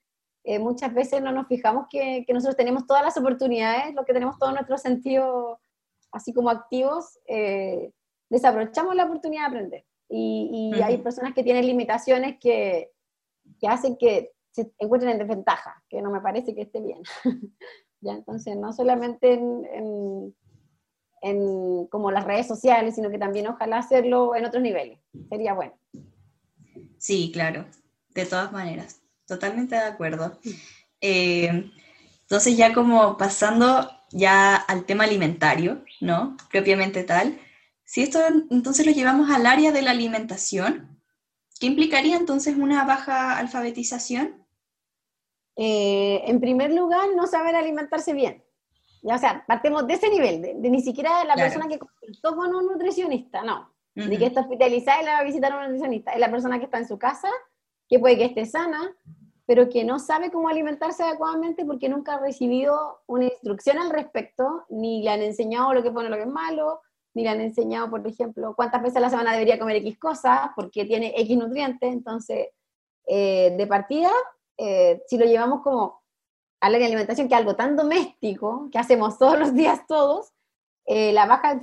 eh, muchas veces no nos fijamos que, que, nosotros tenemos todas las oportunidades, lo que tenemos todos nuestros sentidos así como activos, desaprovechamos la oportunidad de aprender. Y, y hay personas que tienen limitaciones que, que hacen que se encuentren en desventaja, que no me parece que esté bien. ¿Ya? Entonces, no solamente en, en, como las redes sociales, sino que también ojalá hacerlo en otros niveles. Sería bueno. Sí, claro, de todas maneras, totalmente de acuerdo. Eh, entonces, ya como pasando ya al tema alimentario, ¿no? Propiamente tal, si esto entonces lo llevamos al área de la alimentación, ¿qué implicaría entonces una baja alfabetización? Eh, en primer lugar, no saber alimentarse bien. Ya, o sea, partimos de ese nivel, de, ni siquiera la persona que consultó con un nutricionista, no. De que está hospitalizada y la va a visitar un nutricionista. Es la persona que está en su casa, que puede que esté sana, pero que no sabe cómo alimentarse adecuadamente porque nunca ha recibido una instrucción al respecto, ni le han enseñado lo que pone lo que es malo, ni le han enseñado, por ejemplo, cuántas veces a la semana debería comer X cosas, porque tiene X nutrientes. Entonces, eh, de partida, eh, si lo llevamos como a la alimentación, que es algo tan doméstico, que hacemos todos los días todos, eh, la baja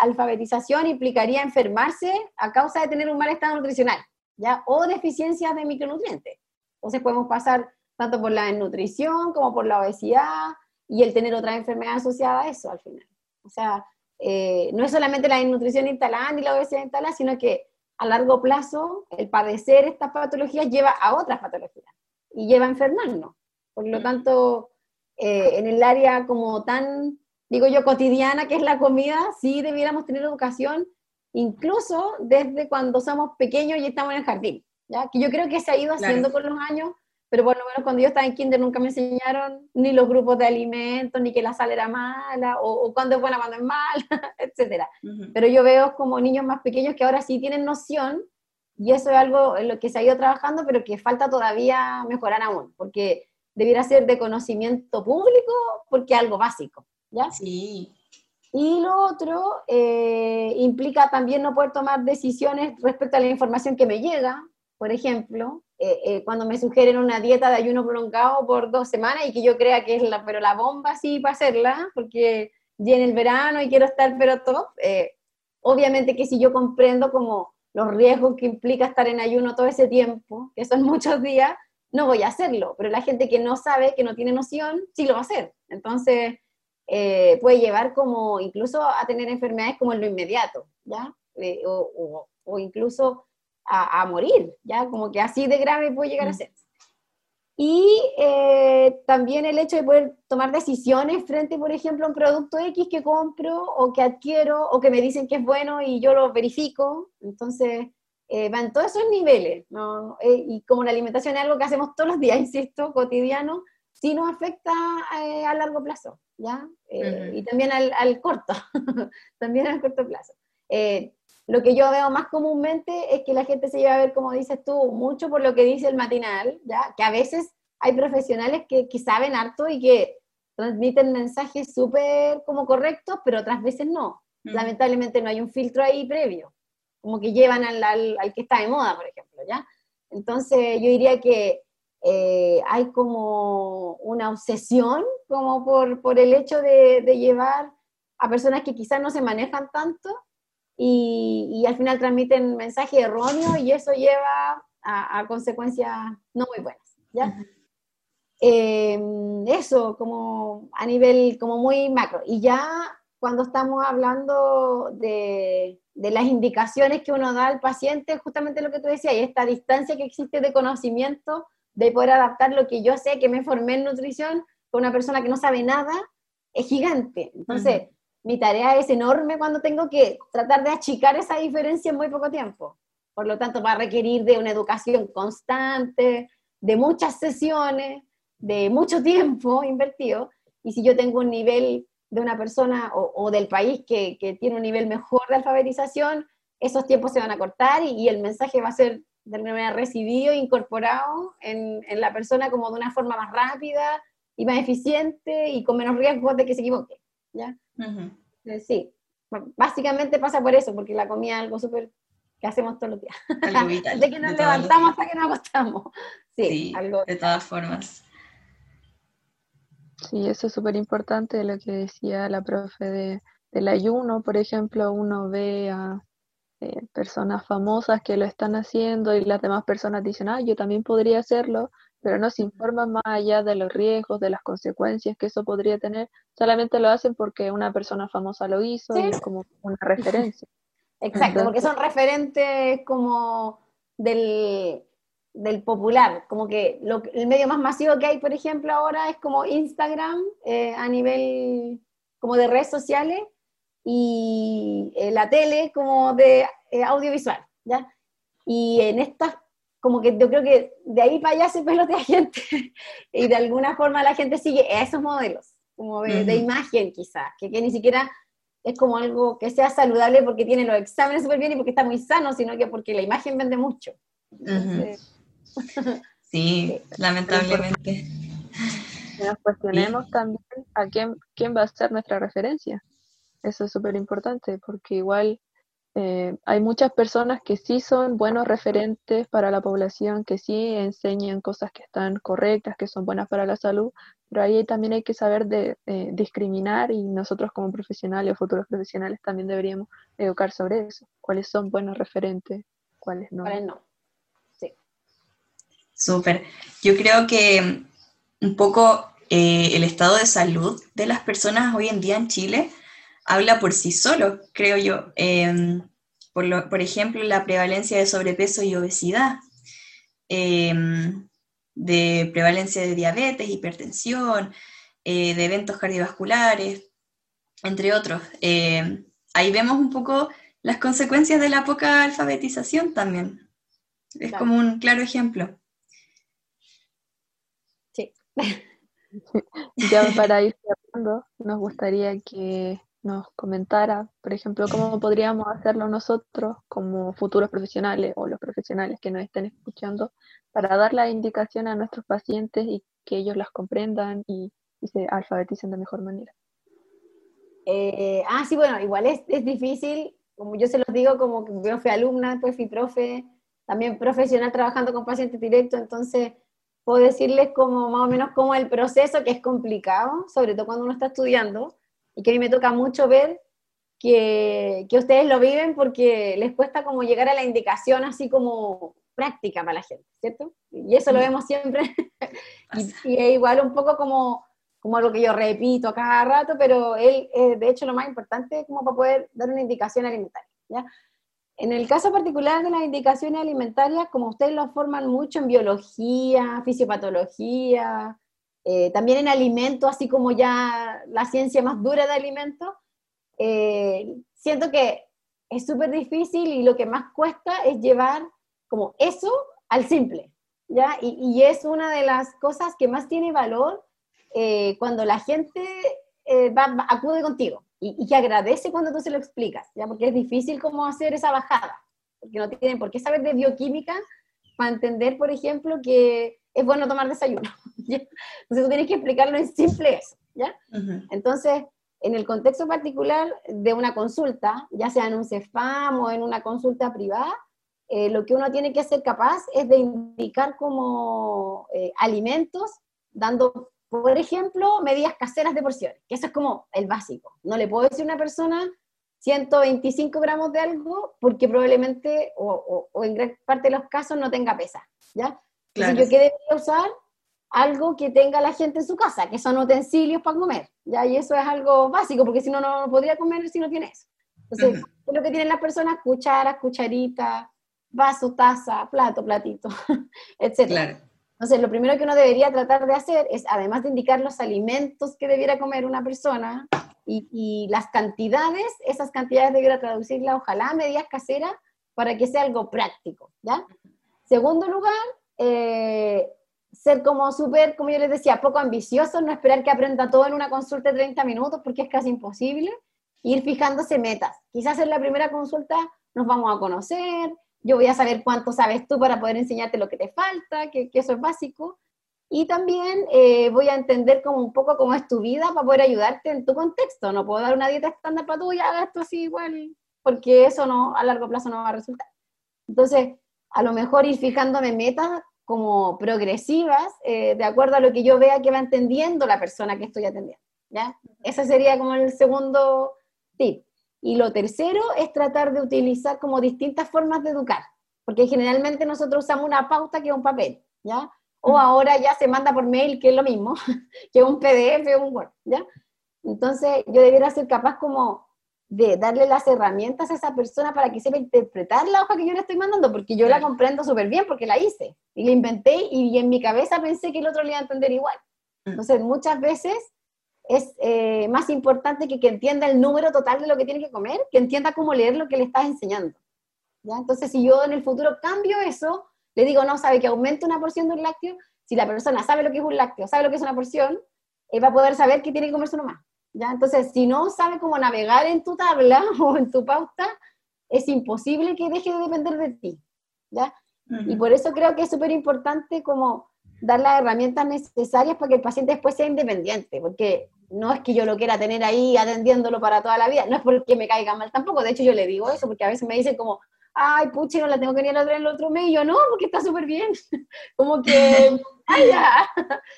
alfabetización implicaría enfermarse a causa de tener un mal estado nutricional, ¿ya? O deficiencias de micronutrientes. Entonces podemos pasar tanto por la desnutrición como por la obesidad y el tener otra enfermedad asociada a eso al final. O sea, eh, no es solamente la desnutrición instalada ni la obesidad instalada, sino que a largo plazo el padecer estas patologías lleva a otras patologías y lleva a enfermarnos. Por lo tanto, eh, en el área como tan, digo yo, cotidiana que es la comida, sí debiéramos tener educación, incluso desde cuando somos pequeños y estamos en el jardín, ¿ya? que yo creo que se ha ido haciendo con los años, pero por lo menos cuando yo estaba en kinder nunca me enseñaron ni los grupos de alimentos, ni que la sal era mala, o, o cuándo es buena, cuándo es mala, etc. Pero yo veo como niños más pequeños que ahora sí tienen noción y eso es algo en lo que se ha ido trabajando, pero que falta todavía mejorar aún, porque debiera ser de conocimiento público, porque es algo básico, ¿ya? Sí. Y lo otro eh, implica también no poder tomar decisiones respecto a la información que me llega, por ejemplo, eh, eh, cuando me sugieren una dieta de ayuno prolongado por dos semanas y que yo crea que es la, pero la bomba sí para hacerla, porque viene el verano y quiero estar pero top, obviamente que si yo comprendo como los riesgos que implica estar en ayuno todo ese tiempo, que son muchos días, no voy a hacerlo. Pero la gente que no sabe, que no tiene noción, sí lo va a hacer. Entonces, eh, puede llevar como incluso a tener enfermedades como en lo inmediato, ¿ya? Eh, o, incluso a, morir, ¿ya? Como que así de grave puede llegar a mm. ser. Y eh, también el hecho de poder tomar decisiones frente, por ejemplo, a un producto X que compro o que adquiero o que me dicen que es bueno y yo lo verifico. Entonces, eh, va en todos esos niveles. ¿no? Eh, y como la alimentación es algo que hacemos todos los días, insisto, cotidiano, sí nos afecta a largo plazo, ¿ya? Y también al, al corto, también al corto plazo. Lo que yo veo más comúnmente es que la gente se lleva a ver, como dices tú, mucho por lo que dice el matinal, ¿ya? que a veces hay profesionales que, que saben harto y que transmiten mensajes súper como correctos, pero otras veces no. Lamentablemente no hay un filtro ahí previo, como que llevan al, al, que está de moda, por ejemplo, ¿ya? Entonces yo diría que eh, hay como una obsesión como por, por el hecho de, de llevar a personas que quizás no se manejan tanto y, al final transmiten mensaje erróneo y eso lleva a, consecuencias no muy buenas. ¿ya? Em, eso como a nivel como muy macro. Y ya cuando estamos hablando de, de, las indicaciones que uno da al paciente, justamente lo que tú decías, y esta distancia que existe de conocimiento, de poder adaptar lo que yo sé, que me formé en nutrición, con una persona que no sabe nada, es gigante. Entonces, mi tarea es enorme cuando tengo que tratar de achicar esa diferencia en muy poco tiempo. Por lo tanto, va a requerir de una educación constante, de muchas sesiones, de mucho tiempo invertido. Y si yo tengo un nivel de una persona o, del país que, tiene un nivel mejor de alfabetización, esos tiempos se van a cortar y, el mensaje va a ser de alguna manera recibido e incorporado en, en, la persona como de una forma más rápida y más eficiente y con menos riesgos de que se equivoque, ¿ya? Sí, básicamente pasa por eso, porque la comida es algo súper que hacemos todos los días. de que nos levantamos hasta que nos acostamos. Sí, algo de todas formas. Sí, eso es súper importante lo que decía la profe de, del ayuno, por ejemplo, uno ve a eh, personas famosas que lo están haciendo y las demás personas dicen, ah, yo también podría hacerlo, pero no se informan más allá de los riesgos, de las consecuencias que eso podría tener, solamente lo hacen porque una persona famosa lo hizo y es como una referencia. Exacto, porque son referentes como del, del popular, como que lo, el medio más masivo que hay, por ejemplo, ahora es como Instagram eh, a nivel como de redes sociales y eh, la tele como de eh, audiovisual, ¿ya? Y en estas, como que yo creo que de ahí para allá se pelotea gente y de alguna forma la gente sigue esos modelos, como de, imagen quizás, que, que, ni siquiera es como algo que sea saludable porque tiene los exámenes súper bien y porque está muy sano, sino que porque la imagen vende mucho. Sí, lamentablemente. Nos cuestionemos también a quién, quién va a ser nuestra referencia. Eso es súper importante porque igual eh, hay muchas personas que sí son buenos referentes para la población, que sí enseñan cosas que están correctas, que son buenas para la salud, pero ahí también hay que saber de, discriminar y nosotros como profesionales o futuros profesionales también deberíamos educar sobre eso, cuáles son buenos referentes, cuáles no. Cuáles no. Súper. Yo creo que un poco eh, el estado de salud de las personas hoy en día en Chile habla por sí solo, creo yo. Em, por, por, ejemplo, la prevalencia de sobrepeso y obesidad, em, de prevalencia de diabetes, hipertensión, eh, de eventos cardiovasculares, entre otros. Em, ahí vemos un poco las consecuencias de la poca alfabetización también. Es como un claro ejemplo. Ya para ir cerrando, nos gustaría que nos comentara, por ejemplo, cómo podríamos hacerlo nosotros como futuros profesionales o los profesionales que nos estén escuchando para dar la indicación a nuestros pacientes y que ellos las comprendan y, se alfabeticen de mejor manera. Eh, ah, sí, bueno, igual es, es, difícil, como yo se los digo, como que yo fui alumna, después fui profe, también profesional trabajando con pacientes directos, entonces puedo decirles como más o menos como el proceso, que es complicado, sobre todo cuando uno está estudiando, y que a mí me toca mucho ver que, que ustedes lo viven porque les cuesta como llegar a la indicación así como práctica para la gente, ¿cierto? Y eso lo vemos siempre, y, y, es igual un poco como, como lo que yo repito cada rato, pero él, eh, de hecho, lo más importante es como para poder dar una indicación alimentaria, ¿ya? En el caso particular de las indicaciones alimentarias, como ustedes lo forman mucho en biología, fisiopatología, eh, también en alimentos, así como ya la ciencia más dura de alimentos, eh, siento que es súper difícil y lo que más cuesta es llevar como eso al simple, ¿ya? Y, es una de las cosas que más tiene valor eh, cuando la gente va, acude contigo y, que agradece cuando tú se lo explicas, ¿ya? porque es difícil cómo hacer esa bajada, porque no tienen por qué saber de bioquímica para entender, por ejemplo, que es bueno tomar desayuno. Entonces tú tienes que explicarlo en simple eso. ¿ya? Entonces, en el contexto particular de una consulta, ya sea en un CEFAM o en una consulta privada, eh, lo que uno tiene que ser capaz es de indicar como eh, alimentos, dando por ejemplo, medidas caseras de porciones, que eso es como el básico. No le puedo decir a una persona 125 gramos de algo porque probablemente, o, en gran parte de los casos, no tenga pesa, ¿ya? Entonces, yo qué debería usar algo que tenga la gente en su casa, que son utensilios para comer, ¿ya? Y eso es algo básico, porque si no, no podría comer si no tiene eso. Entonces, es lo que tienen las personas? Cucharas, cucharitas, vaso, taza, plato, platito, etc. Claro. Entonces, lo primero que uno debería tratar de hacer es, además de indicar los alimentos que debiera comer una persona y, las cantidades, esas cantidades debiera traducirlas, ojalá a medidas caseras, para que sea algo práctico, ¿ya? Segundo lugar, eh, ser como súper, como yo les decía, poco ambicioso, no esperar que aprenda todo en una consulta de 30 minutos, porque es casi imposible, ir fijándose metas. Quizás en la primera consulta nos vamos a conocer, yo voy a saber cuánto sabes tú para poder enseñarte lo que te falta, que, eso es básico. Y también eh, voy a entender como un poco cómo es tu vida para poder ayudarte en tu contexto. No puedo dar una dieta estándar para tú y hagas esto así igual, porque eso no, a largo plazo no va a resultar. Entonces, a lo mejor ir fijándome metas como progresivas, eh, de acuerdo a lo que yo vea que va entendiendo la persona que estoy atendiendo. ¿ya? Ese sería como el segundo tip. Y lo tercero es tratar de utilizar como distintas formas de educar, porque generalmente nosotros usamos una pauta que es un papel, ¿ya? O ahora ya se manda por mail, que es lo mismo, que un PDF o un Word, ¿ya? Entonces yo debiera ser capaz como de darle las herramientas a esa persona para que sepa interpretar la hoja que yo le estoy mandando, porque yo la comprendo súper bien porque la hice y la inventé y en mi cabeza pensé que el otro le iba a entender igual. Mm. Entonces, muchas veces es eh, más importante que que entienda el número total de lo que tiene que comer, que entienda cómo leer lo que le estás enseñando. ¿ya? Entonces, si yo en el futuro cambio eso, le digo, no, sabe que aumente una porción de un lácteo, si la persona sabe lo que es un lácteo, sabe lo que es una porción, eh, va a poder saber que tiene que comerse uno más. ¿Ya? Entonces, si no sabe cómo navegar en tu tabla o en tu pauta, es imposible que deje de depender de ti, ¿ya? Y por eso creo que es súper importante como dar las herramientas necesarias para que el paciente después sea independiente, porque no es que yo lo quiera tener ahí atendiéndolo para toda la vida, no es porque me caiga mal tampoco, de hecho yo le digo eso, porque a veces me dicen como, ay, pucha, no la tengo que venir a traer el otro mes, y yo no, porque está súper bien, como que, ay, ya,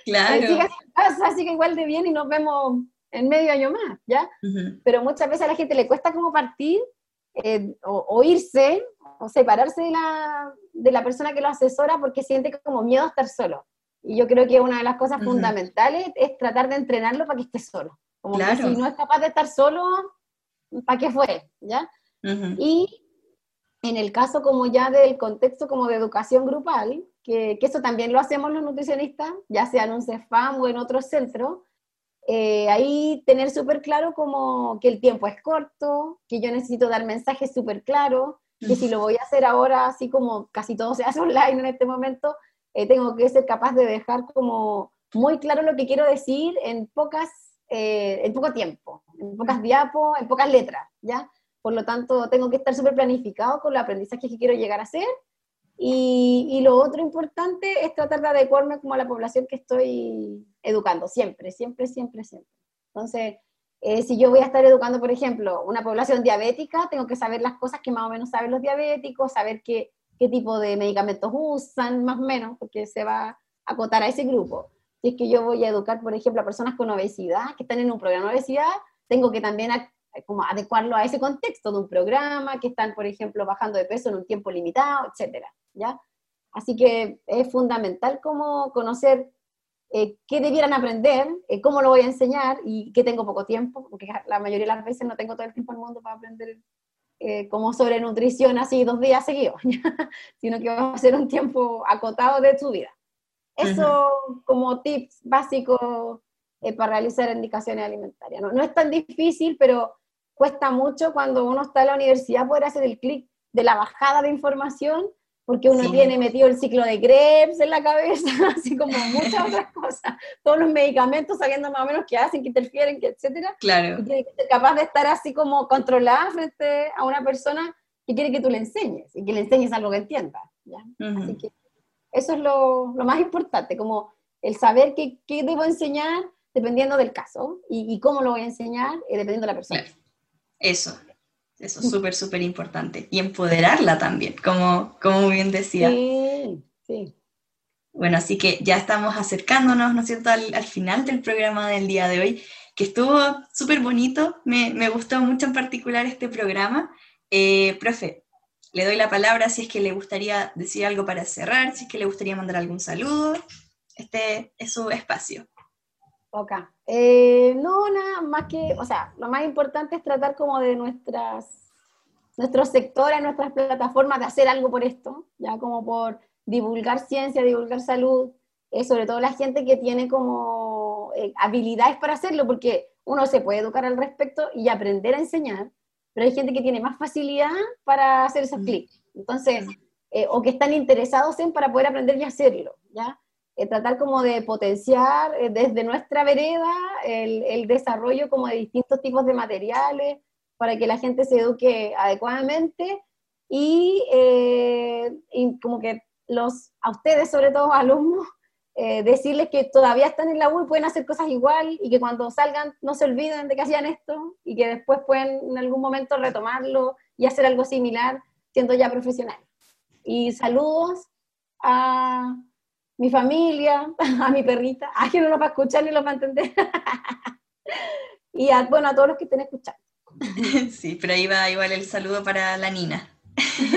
claro. así que igual de bien y nos vemos en medio año más, ¿ya? Pero muchas veces a la gente le cuesta como partir eh, o, irse o separarse de la, de la persona que lo asesora porque siente como miedo a estar solo. Y yo creo que una de las cosas fundamentales es tratar de entrenarlo para que esté solo. Como que si no es capaz de estar solo, ¿para qué fue? ¿Ya? Y en el caso como ya del contexto como de educación grupal, que, que eso también lo hacemos los nutricionistas, ya sea en un CEFAM o en otro centro, eh, ahí tener súper claro como que el tiempo es corto, que yo necesito dar mensajes súper claros, que si lo voy a hacer ahora, así como casi todo se hace online en este momento, eh, tengo que ser capaz de dejar como muy claro lo que quiero decir en pocas, eh, en poco tiempo, en pocas diapos, en pocas letras, ¿ya? Por lo tanto, tengo que estar súper planificado con los aprendizajes que quiero llegar a hacer y, lo otro importante es tratar de adecuarme como a la población que estoy educando, siempre, siempre, siempre, siempre. Entonces, eh, si yo voy a estar educando, por ejemplo, una población diabética, tengo que saber las cosas que más o menos saben los diabéticos, saber qué, qué tipo de medicamentos usan, más o menos, porque se va a acotar a ese grupo. Si es que yo voy a educar, por ejemplo, a personas con obesidad, que están en un programa de obesidad, tengo que también como adecuarlo a ese contexto de un programa, que están, por ejemplo, bajando de peso en un tiempo limitado, etcétera. ¿ya? Así que es fundamental como conocer eh, qué debieran aprender, eh, cómo lo voy a enseñar y que tengo poco tiempo, porque la mayoría de las veces no tengo todo el tiempo del mundo para aprender eh, como sobre nutrición así dos días seguidos, sino que va a ser un tiempo acotado de tu vida. Eso como tips básicos para realizar indicaciones alimentarias. No, no es tan difícil, pero cuesta mucho cuando uno está en la universidad poder hacer el clic de la bajada de información porque uno tiene metido el ciclo de Krebs en la cabeza, así como muchas otras cosas, todos los medicamentos sabiendo más o menos qué hacen, qué interfieren, qué etcétera. Claro. Y tiene que ser capaz de estar así como controlada frente a una persona que quiere que tú le enseñes y que le enseñes algo que entienda. ¿ya? Así que eso es lo, lo, más importante, como el saber qué, qué, debo enseñar dependiendo del caso y, y cómo lo voy a enseñar eh, dependiendo de la persona. Eso, eso es súper, súper importante. Y empoderarla también, como, como bien decía. Sí, sí. Bueno, así que ya estamos acercándonos, ¿no es cierto?, al, final del programa del día de hoy, que estuvo súper bonito. Me, me, gustó mucho en particular este programa. Eh, profe, le doy la palabra si es que le gustaría decir algo para cerrar, si es que le gustaría mandar algún saludo. Este es su espacio. Ok. Eh, no, nada más que, o sea, lo más importante es tratar como de nuestras, nuestros sectores, nuestras plataformas, de hacer algo por esto, ya como por divulgar ciencia, divulgar salud, eh, sobre todo la gente que tiene como eh, habilidades para hacerlo, porque uno se puede educar al respecto y aprender a enseñar, pero hay gente que tiene más facilidad para hacer esos mm. clics. Entonces, o que están interesados en para poder aprender y hacerlo, ¿ya? Eh, tratar como de potenciar eh, desde nuestra vereda el, el, desarrollo como de distintos tipos de materiales para que la gente se eduque adecuadamente y, eh, y como que los, a ustedes, sobre todo alumnos, eh, decirles que todavía están en la U y pueden hacer cosas igual y que cuando salgan no se olviden de que hacían esto y que después pueden en algún momento retomarlo y hacer algo similar siendo ya profesional. Y saludos a mi familia, a mi perrita, a quien no lo va a escuchar ni lo va a entender. y a, bueno, a todos los que estén escuchando. Sí, pero ahí va igual el saludo para la Nina.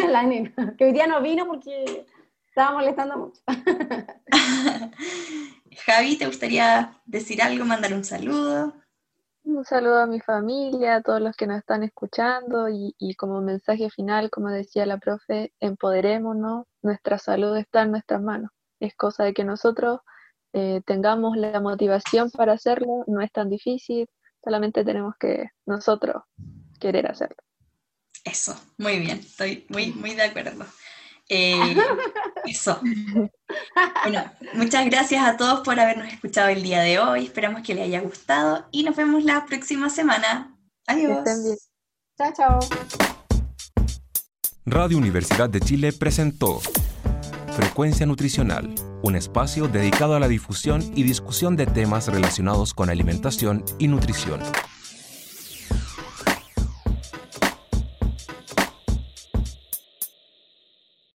la Nina, que hoy día no vino porque estaba molestando mucho. Javi, ¿te gustaría decir algo, mandar un saludo? Un saludo a mi familia, a todos los que nos están escuchando y, y como mensaje final, como decía la profe, empoderémonos, nuestra salud está en nuestras manos. Es cosa de que nosotros eh, tengamos la motivación para hacerlo, no es tan difícil, solamente tenemos que nosotros querer hacerlo. Eso, muy bien, estoy muy, muy de acuerdo. Eh, eso. Bueno, muchas gracias a todos por habernos escuchado el día de hoy. Esperamos que les haya gustado y nos vemos la próxima semana. Adiós. Chao, chao. Radio Universidad de Chile presentó Frecuencia Nutricional, un espacio dedicado a la difusión y discusión de temas relacionados con alimentación y nutrición.